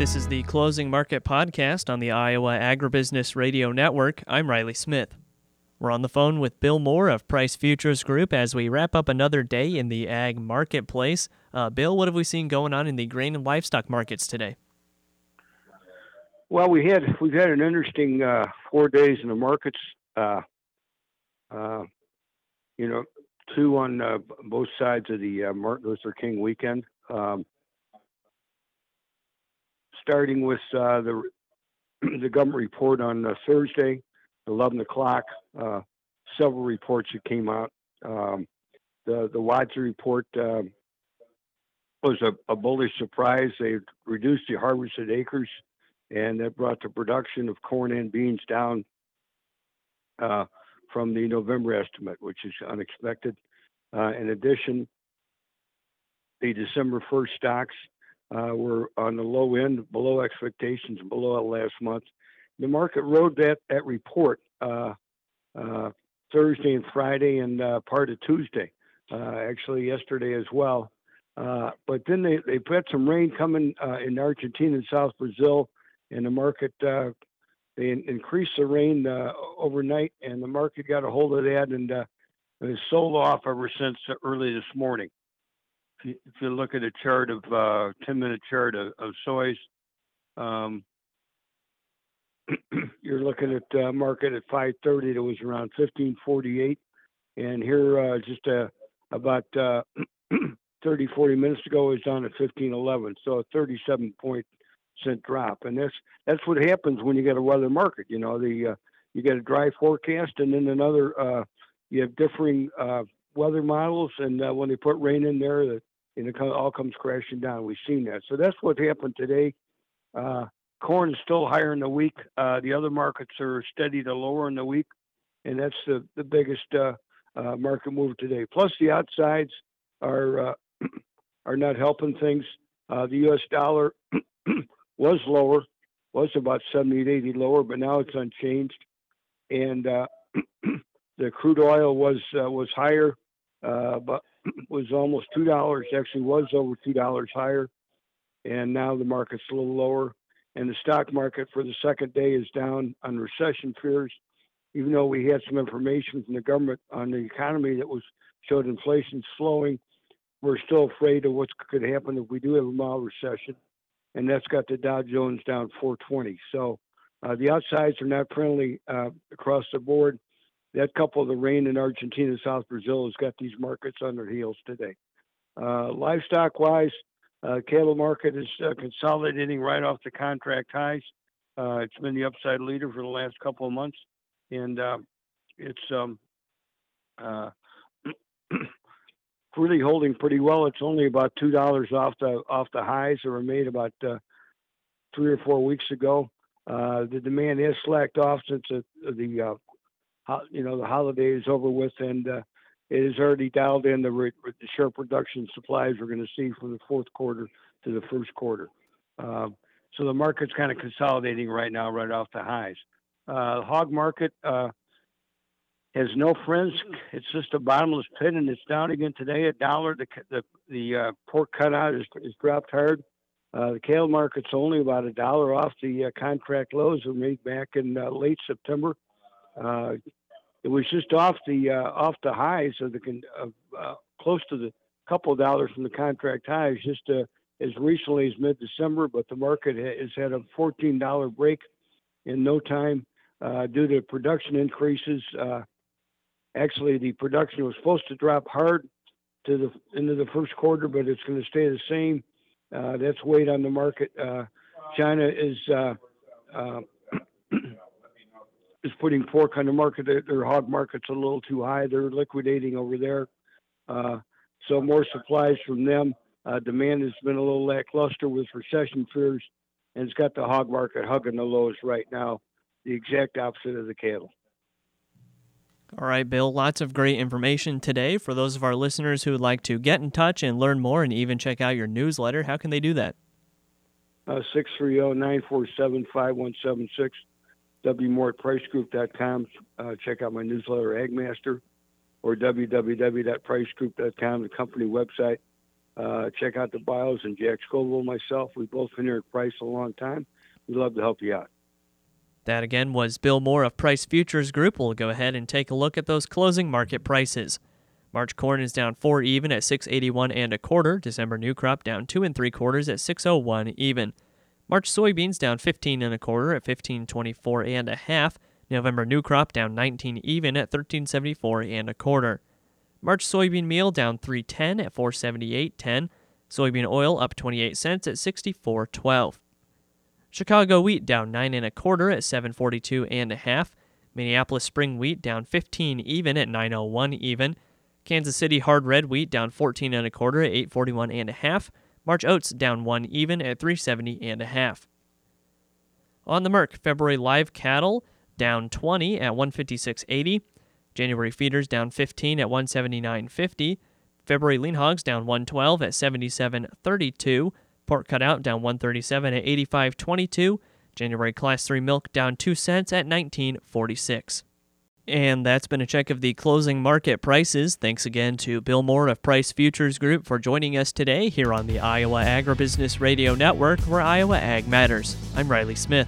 This is the Closing Market Podcast on the Iowa Agribusiness Radio Network. I'm Riley Smith. We're on the phone with Bill Moore of Price Futures Group as we wrap up another day in the ag marketplace. Uh, Bill, what have we seen going on in the grain and livestock markets today? Well, we had we've had an interesting uh, four days in the markets. Uh, uh you know, two on uh, both sides of the uh, Martin Luther King weekend. Um, starting with uh, the the government report on uh, Thursday, 11 o'clock. Uh, several reports that came out. Um, the the WASDE report um, was a, a, bullish surprise. They reduced the harvested acres, and that brought the production of corn and beans down uh, from the November estimate, which is unexpected. Uh, in addition, the December 1st stocks were on the low end, below expectations, below last month. The market rode that that report uh, uh, Thursday and Friday and uh, part of Tuesday, uh, actually yesterday as well. Uh, but then they they put some rain coming in Argentina and South Brazil, and the market they in, increased the rain overnight, and the market got a hold of that and. it sold off ever since early this morning if you look at a chart of uh, 10 minute chart of, of soys, um, you're looking at uh, market at 530 that was around 1548 and here uh, just uh, about uh, 30 40 minutes ago was down at 1511 so a 37 point cent drop. And that's that's what happens when you get a weather market you know the uh, you get a dry forecast and then another uh, you have differing weather models. And when they put rain in there the and it all comes crashing down. We've seen that. So that's what happened today. Uh, corn is still higher in the week. Uh, the other markets are steady to lower in the week, and that's the the biggest uh, uh market move today. Plus, the outsides are uh, are not helping things. Uh, the U.S. dollar was lower, was about 70 to 80 lower, but now it's unchanged, and the crude oil was was higher, but was almost two dollars. Actually, was over two dollars higher, and now the market's a little lower. And the stock market for the second day is down on recession fears, even though we had some information from the government on the economy that was showed inflation slowing. We're still afraid of what could happen if we do have a mild recession, and that's got the Dow Jones down 420. So uh, the outsides are not friendly uh, across the board that couple of the rain in Argentina and South Brazil has got these markets on their heels today. Uh, livestock wise, uh, cattle market is uh, consolidating right off the contract highs. Uh, it's been the upside leader for the last couple of months, and uh, it's um, uh, really holding pretty well. It's only about two dollars off the off the highs that were made about three or four weeks ago. the demand has slacked off since the, the you know the holiday is over with, and uh, it is already dialed in the, re- the supplies we're going to see from the fourth quarter to the first quarter. Uh, so the market's kind of consolidating right now, right off the highs. Uh, hog market uh, has no friends. It's just a bottomless pit, and it's down again today. A dollar. The the, the uh, pork cutout is, is dropped hard. Uh, the kale market's only about a dollar off the contract lows we made back in late September. Uh, it was just off the uh, off the highs of the of, uh, close to the couple of dollars from the contract highs just uh, as recently as mid December, but the market has had a fourteen dollar break in no time uh, due to production increases. Uh, actually, the production was supposed to drop hard to the into the first quarter, but it's going to stay the same. Uh, that's weight on the market. China is is putting pork on the market. Their, their hog market's a little too high. They're liquidating over there. Uh, so more supplies from them. Uh, demand has been a little lackluster with recession fears, and it's got the hog market hugging the lows right now. The exact opposite of the cattle. All right, Bill, lots of great information today. For those of our listeners who would like to get in touch and learn more and even check out your newsletter, how can they do that? Uh, 630 947 5176 wmore@pricegroup.com. Uh, check out my newsletter, Agmaster, or www.pricegroup.com, the company website. uh, check out the bios and Jack Scoville, myself. We've both been here at Price a long time. We'd love to help you out. That again was Bill Moore of Price Futures Group. We'll go ahead and take a look at those closing market prices. March corn is down four even at 681 and a quarter. December new crop down two and three quarters at 601 even. March soybeans down 15 and a quarter at 1524 and a half. November new crop down 19 even at 1374 and a quarter. March soybean meal down 310 at 478.10. Soybean oil up 28 cents at 64.12. Chicago wheat down 9 and a quarter at 742 and a half. Minneapolis spring wheat down 15 even at 901 even. Kansas City hard red wheat down 14 and a quarter at 841 and a half. March oats down 1 even at 370 and a half. On the Merc, February live cattle down 20 at 156.80. January feeders down 15 at 179.50. February lean hogs down 112 at 77.32. Pork cutout down 137 at 85.22. January class 3 milk down 2 cents at 19.46. And that's been a check of the closing market prices. Thanks again to Bill Moore of Price Futures Group for joining us today here on the Iowa Agribusiness Radio Network, where Iowa Ag matters. I'm Riley Smith.